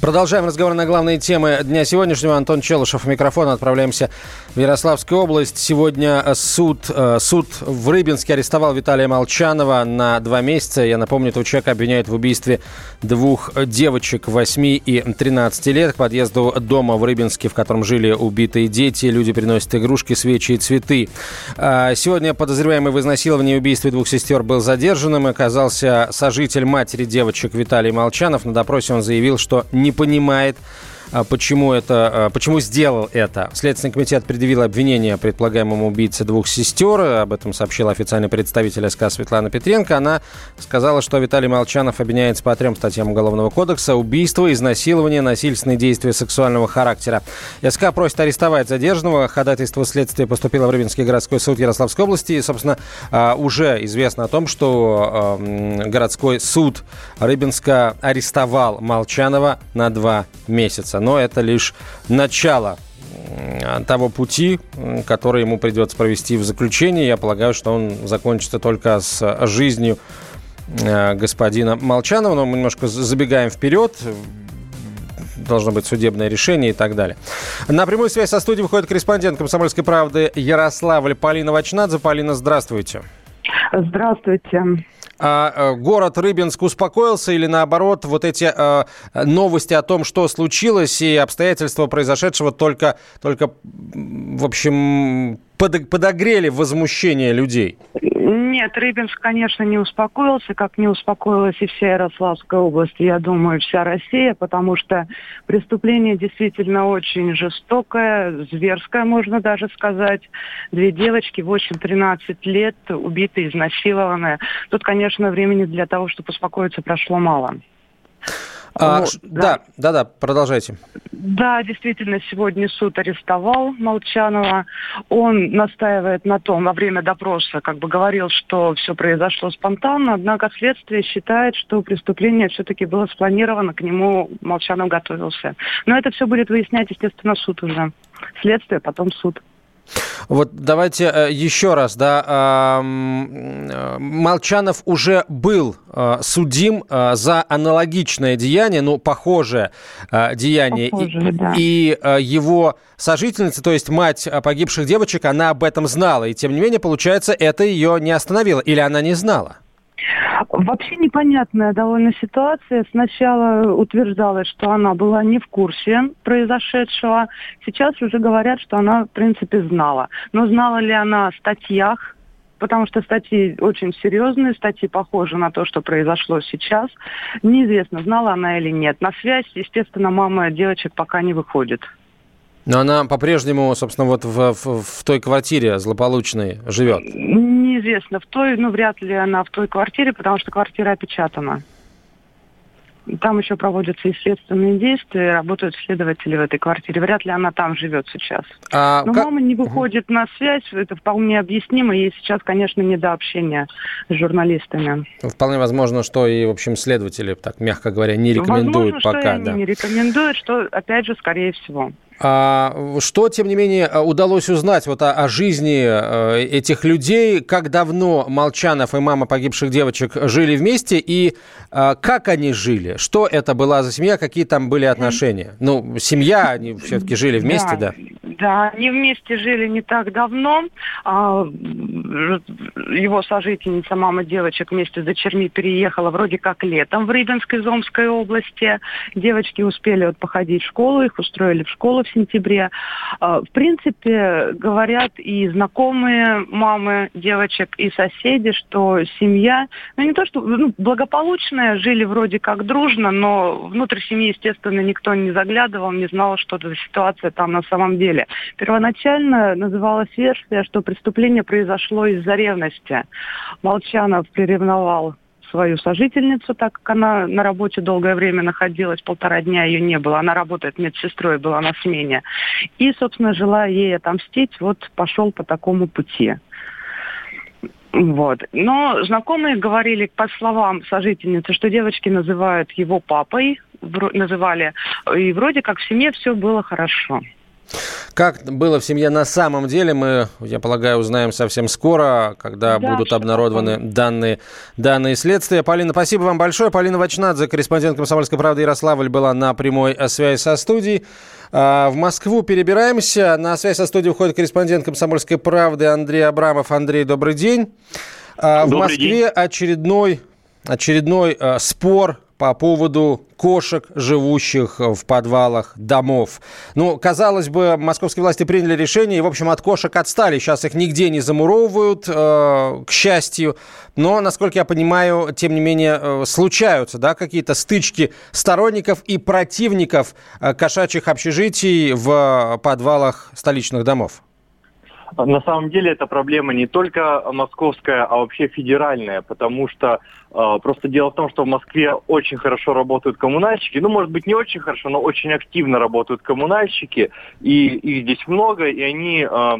Продолжаем разговор на главные темы дня сегодняшнего. Антон Челышев, микрофон. Отправляемся в Ярославскую область. Сегодня суд, э, суд в Рыбинске арестовал Виталия Молчанова на два месяца. Я напомню, этого человека обвиняют в убийстве двух девочек 8 и 13 лет. К подъезду дома в Рыбинске, в котором жили убитые дети, люди приносят игрушки, свечи и цветы. А, Сегодня подозреваемый в изнасиловании и убийстве двух сестер был задержанным. Оказался сожитель матери девочек Виталий Молчанов. На допросе он заявил, что не понимает, а, почему, это, а, почему сделал это. Следственный комитет предъявил обвинение предполагаемому убийце двух сестер. Об этом сообщила официальный представитель СК Светлана Петренко. Она сказала, что Виталий Молчанов обвиняется по трем статьям Уголовного кодекса. Убийство, изнасилование, насильственные действия сексуального характера. СК просит арестовать задержанного. Ходатайство следствия поступило в Рыбинский городской суд Ярославской области. И, собственно, а, уже известно о том, что городской суд Рыбинска арестовал Молчанова на два месяца. Но это лишь начало того пути, который ему придется провести в заключении. Я полагаю, что он закончится только с жизнью э, господина Молчанова. Но мы немножко забегаем вперед должно быть судебное решение и так далее. На прямую связь со студией выходит корреспондент «Комсомольской правды» Ярославль Полина Вачнадзе. Полина, здравствуйте. Здравствуйте. А э, город Рыбинск успокоился или наоборот вот эти э, новости о том, что случилось и обстоятельства произошедшего только, только в общем, под- подогрели возмущение людей? Нет, Рыбинск, конечно, не успокоился, как не успокоилась и вся Ярославская область, я думаю, вся Россия, потому что преступление действительно очень жестокое, зверское, можно даже сказать. Две девочки, 8-13 лет, убиты, изнасилованы. Тут, конечно, времени для того, чтобы успокоиться, прошло мало. А, Вот, ш- да, да, да, продолжайте. Да, действительно, сегодня суд арестовал Молчанова. Он настаивает на том, во время допроса, как бы говорил, что все произошло спонтанно, однако следствие считает, что преступление все-таки было спланировано, к нему Молчанов готовился. Но это все будет выяснять, естественно, суд уже. Следствие, потом суд. Вот давайте э, еще раз, да, э, Молчанов уже был э, судим за аналогичное деяние, ну, похожее деяние. И- Похожее, да. И его сожительница, то есть мать погибших девочек, она об этом знала. И тем не менее, получается, это ее не остановило. Или она не знала? Вообще непонятная довольно ситуация. Сначала утверждалось, что она была не в курсе произошедшего. Сейчас уже говорят, что она, в принципе, знала. Но знала ли она о статьях? Потому что статьи очень серьезные, статьи похожи на то, что произошло сейчас. Неизвестно, знала она или нет. На связь, естественно, мама девочек пока не выходит. Но она по-прежнему, собственно, вот в, в- в той квартире злополучной живет. Неизвестно, в той, ну, вряд ли она в той квартире, потому что квартира опечатана. Там еще проводятся и следственные действия, работают следователи в этой квартире. Вряд ли она там живет сейчас. А Но как- мама не выходит на связь, это вполне объяснимо. Ей сейчас, конечно, не до общения с журналистами. Вполне возможно, что и, в общем, следователи, так мягко говоря, не рекомендуют Возможно, пока. что да. не рекомендуют, что, опять же, скорее всего. А что, тем не менее, удалось узнать вот о, о жизни э, этих людей? Как давно Молчанов и мама погибших девочек жили вместе? И э, как они жили? Что это была за семья? Какие там были отношения? Ну, семья, они все-таки жили вместе, да? Да, они вместе жили не так давно. А, его сожительница, мама девочек вместе с дочерьми переехала вроде как летом в Рыбинской Зомской области. Девочки успели вот походить в школу, их устроили в школу сентябре. А, В принципе, говорят и знакомые мамы девочек, и соседи, что семья, ну не то что ну, благополучная, жили вроде как дружно, но внутрь семьи, естественно, никто не заглядывал, не знал, что за ситуация там на самом деле. Первоначально называлась версия, что преступление произошло из-за ревности. Молчанов приревновал свою сожительницу, так как она на работе долгое время находилась, полтора дня ее не было. Она работает медсестрой, была на смене. И, собственно, желая ей отомстить, вот пошел по такому пути. Вот. Но знакомые говорили, по словам сожительницы, что девочки называют его папой, называли, и вроде как в семье все было хорошо. Как было в семье на самом деле, мы, я полагаю, узнаем совсем скоро, когда да, будут обнародованы данные, данные следствия. Полина, спасибо вам большое. Полина Вачнадзе, корреспондент «Комсомольской правды» Ярославль, была на прямой связи со студией. А, в Москву перебираемся. На связь со студией уходит корреспондент «Комсомольской правды» Андрей Абрамов. Андрей, добрый день. А, добрый в Москве день. очередной, очередной а, спор по поводу кошек, живущих в подвалах домов. Ну, казалось бы, московские власти приняли решение и, в общем, от кошек отстали. Сейчас их нигде не замуровывают, э, к счастью. Но, насколько я понимаю, тем не менее, э, случаются да, какие-то стычки сторонников и противников э, кошачьих общежитий в подвалах столичных домов. На самом деле эта проблема не только московская, а вообще федеральная, потому что э, просто дело в том, что в Москве очень хорошо работают коммунальщики, ну, может быть, не очень хорошо, но очень активно работают коммунальщики, и их здесь много, и они э,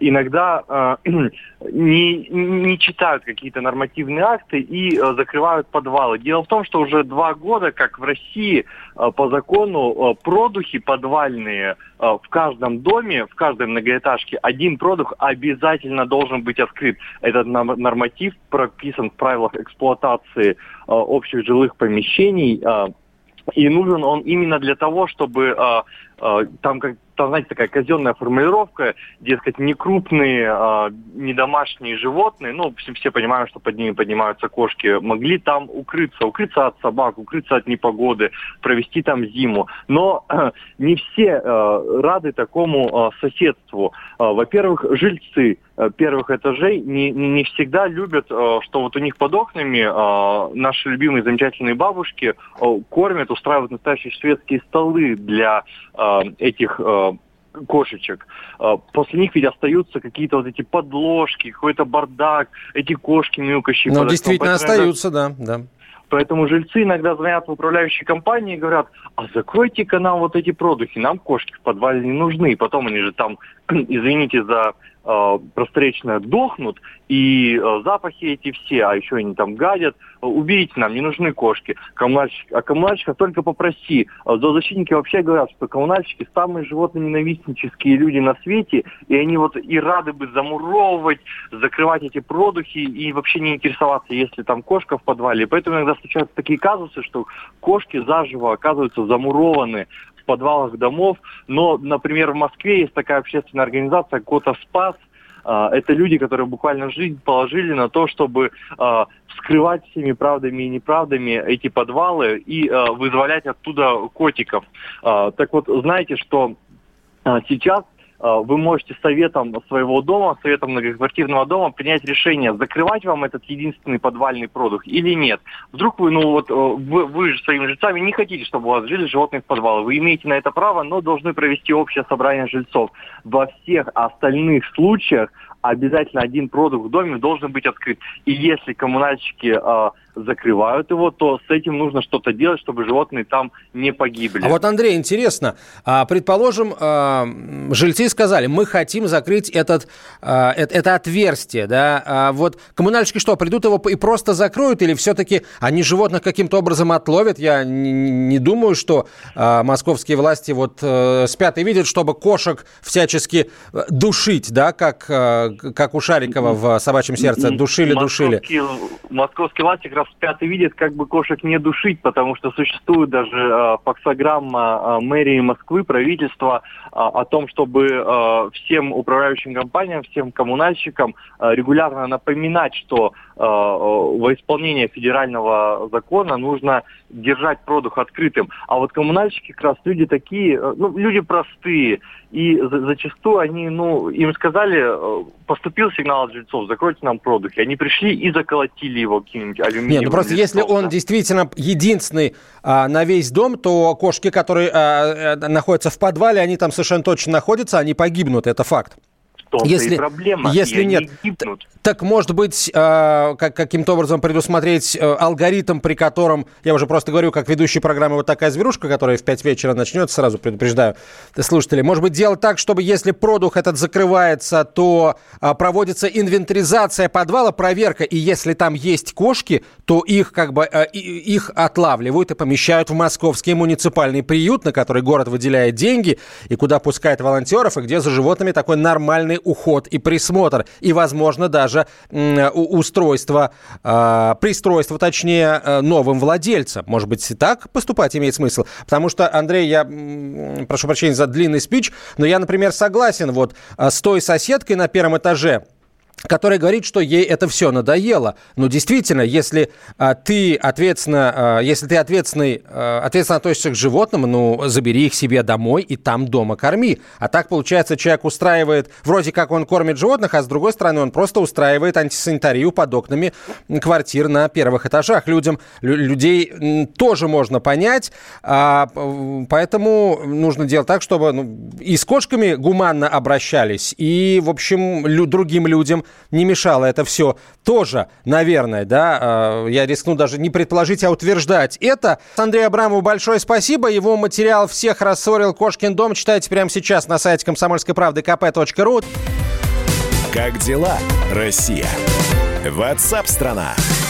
иногда э, не, не читают какие-то нормативные акты и закрывают подвалы. Дело в том, что уже два года, как в России, по закону продухи подвальные в каждом доме, в каждой многоэтажке, один продух обязательно должен быть открыт. Этот норматив прописан в правилах эксплуатации э, общих жилых помещений. Э, и нужен он именно для того, чтобы э, там как там, знаете, такая казенная формулировка, дескать, не крупные, не домашние животные, ну, все, все понимают, что под ними поднимаются кошки, могли там укрыться, укрыться от собак, укрыться от непогоды, провести там зиму. Но не все рады такому соседству. Во-первых, жильцы первых этажей не, не всегда любят, э, что вот у них под окнами э, наши любимые замечательные бабушки э, кормят, устраивают настоящие шведские столы для э, этих э, кошечек. После них ведь остаются какие-то вот эти подложки, какой-то бардак, эти кошки мяукающие. Ну, действительно остаются, да, да. Поэтому жильцы иногда звонят в управляющие компании и говорят, а закройте-ка нам вот эти продухи, нам кошки в подвале не нужны. И потом они же там, извините за э, просторечное, дохнут, и э, запахи эти все, а еще они там гадят. Уберите нам, не нужны кошки. Коммунальщик, а коммунальщика только попроси. Зоозащитники вообще говорят, что коммунальщики самые животноненавистнические люди на свете, и они вот и рады бы замуровывать, закрывать эти продухи и вообще не интересоваться, если там кошка в подвале. Поэтому иногда случаются такие казусы, что кошки заживо оказываются замурованы подвалах домов. Но, например, в Москве есть такая общественная организация «Кота Спас», а, это люди, которые буквально жизнь положили на то, чтобы а, вскрывать всеми правдами и неправдами эти подвалы и а, вызволять оттуда котиков. Так вот, знаете, что сейчас Э, вы можете советом своего дома, советом многоквартирного дома принять решение, закрывать вам этот единственный подвальный продукт или нет. Вдруг вы, ну вот, э, вы, вы же своими жильцами не хотите, чтобы у вас жили животные в подвале. Вы имеете на это право, но должны провести общее собрание жильцов. Во всех остальных случаях обязательно один продукт в доме должен быть открыт. И если коммунальщики э, закрывают его, то с этим нужно что-то делать, чтобы животные там не погибли. А вот, Андрей, интересно, а, предположим, а, жильцы сказали, мы хотим закрыть этот, а, это отверстие, да, вот коммунальщики что, придут его и просто закроют, или все-таки они животных каким-то образом отловят? Я не думаю, что московские власти вот э, спят и видят, чтобы кошек всячески э, душить, да, как, э, как у Шарикова в «Собачьем сердце», душили-душили. Московские, московские власти и видят, как бы кошек не душить, потому что существует даже э, факсограмма э, мэрии Москвы, правительства о том, чтобы э, всем управляющим компаниям, всем коммунальщикам э, регулярно напоминать, что э, во исполнение федерального закона нужно держать продух открытым. А вот коммунальщики как раз люди такие, э, ну, люди простые, и зачастую они, ну, им сказали, э, поступил сигнал от жильцов, закройте нам продухи. Они пришли и заколотили его каким-нибудь алюминиевым Нет, ну просто листом, если он да. действительно единственный а, на весь дом, то кошки, которые а, а, находятся в подвале, они там совершенно точно находятся, они погибнут, это факт. Если, и проблема. Если нет, так может быть э, как, каким-то образом предусмотреть э, алгоритм, при котором, я уже просто говорю, как ведущий программы «Вот такая зверушка», которая в 5 вечера начнется, сразу предупреждаю слушателей, может быть делать так, чтобы если продух этот закрывается, то э, проводится инвентаризация подвала, проверка, и если там есть кошки, то их как бы э, их отлавливают и помещают в московский муниципальный приют, на который город выделяет деньги, и куда пускает волонтеров, и где за животными такой нормальный уход и присмотр, и, возможно, даже устройство, э, пристройство, точнее, э, новым владельцам. Может быть, и так поступать имеет смысл? Потому что, Андрей, я прошу прощения за длинный спич, но я, например, согласен вот э, с той соседкой на первом этаже, которая говорит, что ей это все надоело. Но действительно, если а, ты ответственно, а, если ты ответственный, а, ответственно относишься к животным, ну, забери их себе домой и там дома корми. А так, получается, человек устраивает, вроде как он кормит животных, а с другой стороны, он просто устраивает антисанитарию под окнами квартир на первых этажах. Людям, людей тоже можно понять, а, поэтому нужно делать так, чтобы ну, и с кошками гуманно обращались, и, в общем, лю- другим людям не мешало это все тоже, наверное, да, а, я рискну даже не предположить, а утверждать это. Андрею Абрамову большое спасибо. Его материал «Всех рассорил Кошкин дом» читайте прямо сейчас на сайте комсомольской правды kp.ru. Как дела, Россия? Ватсап-страна! страна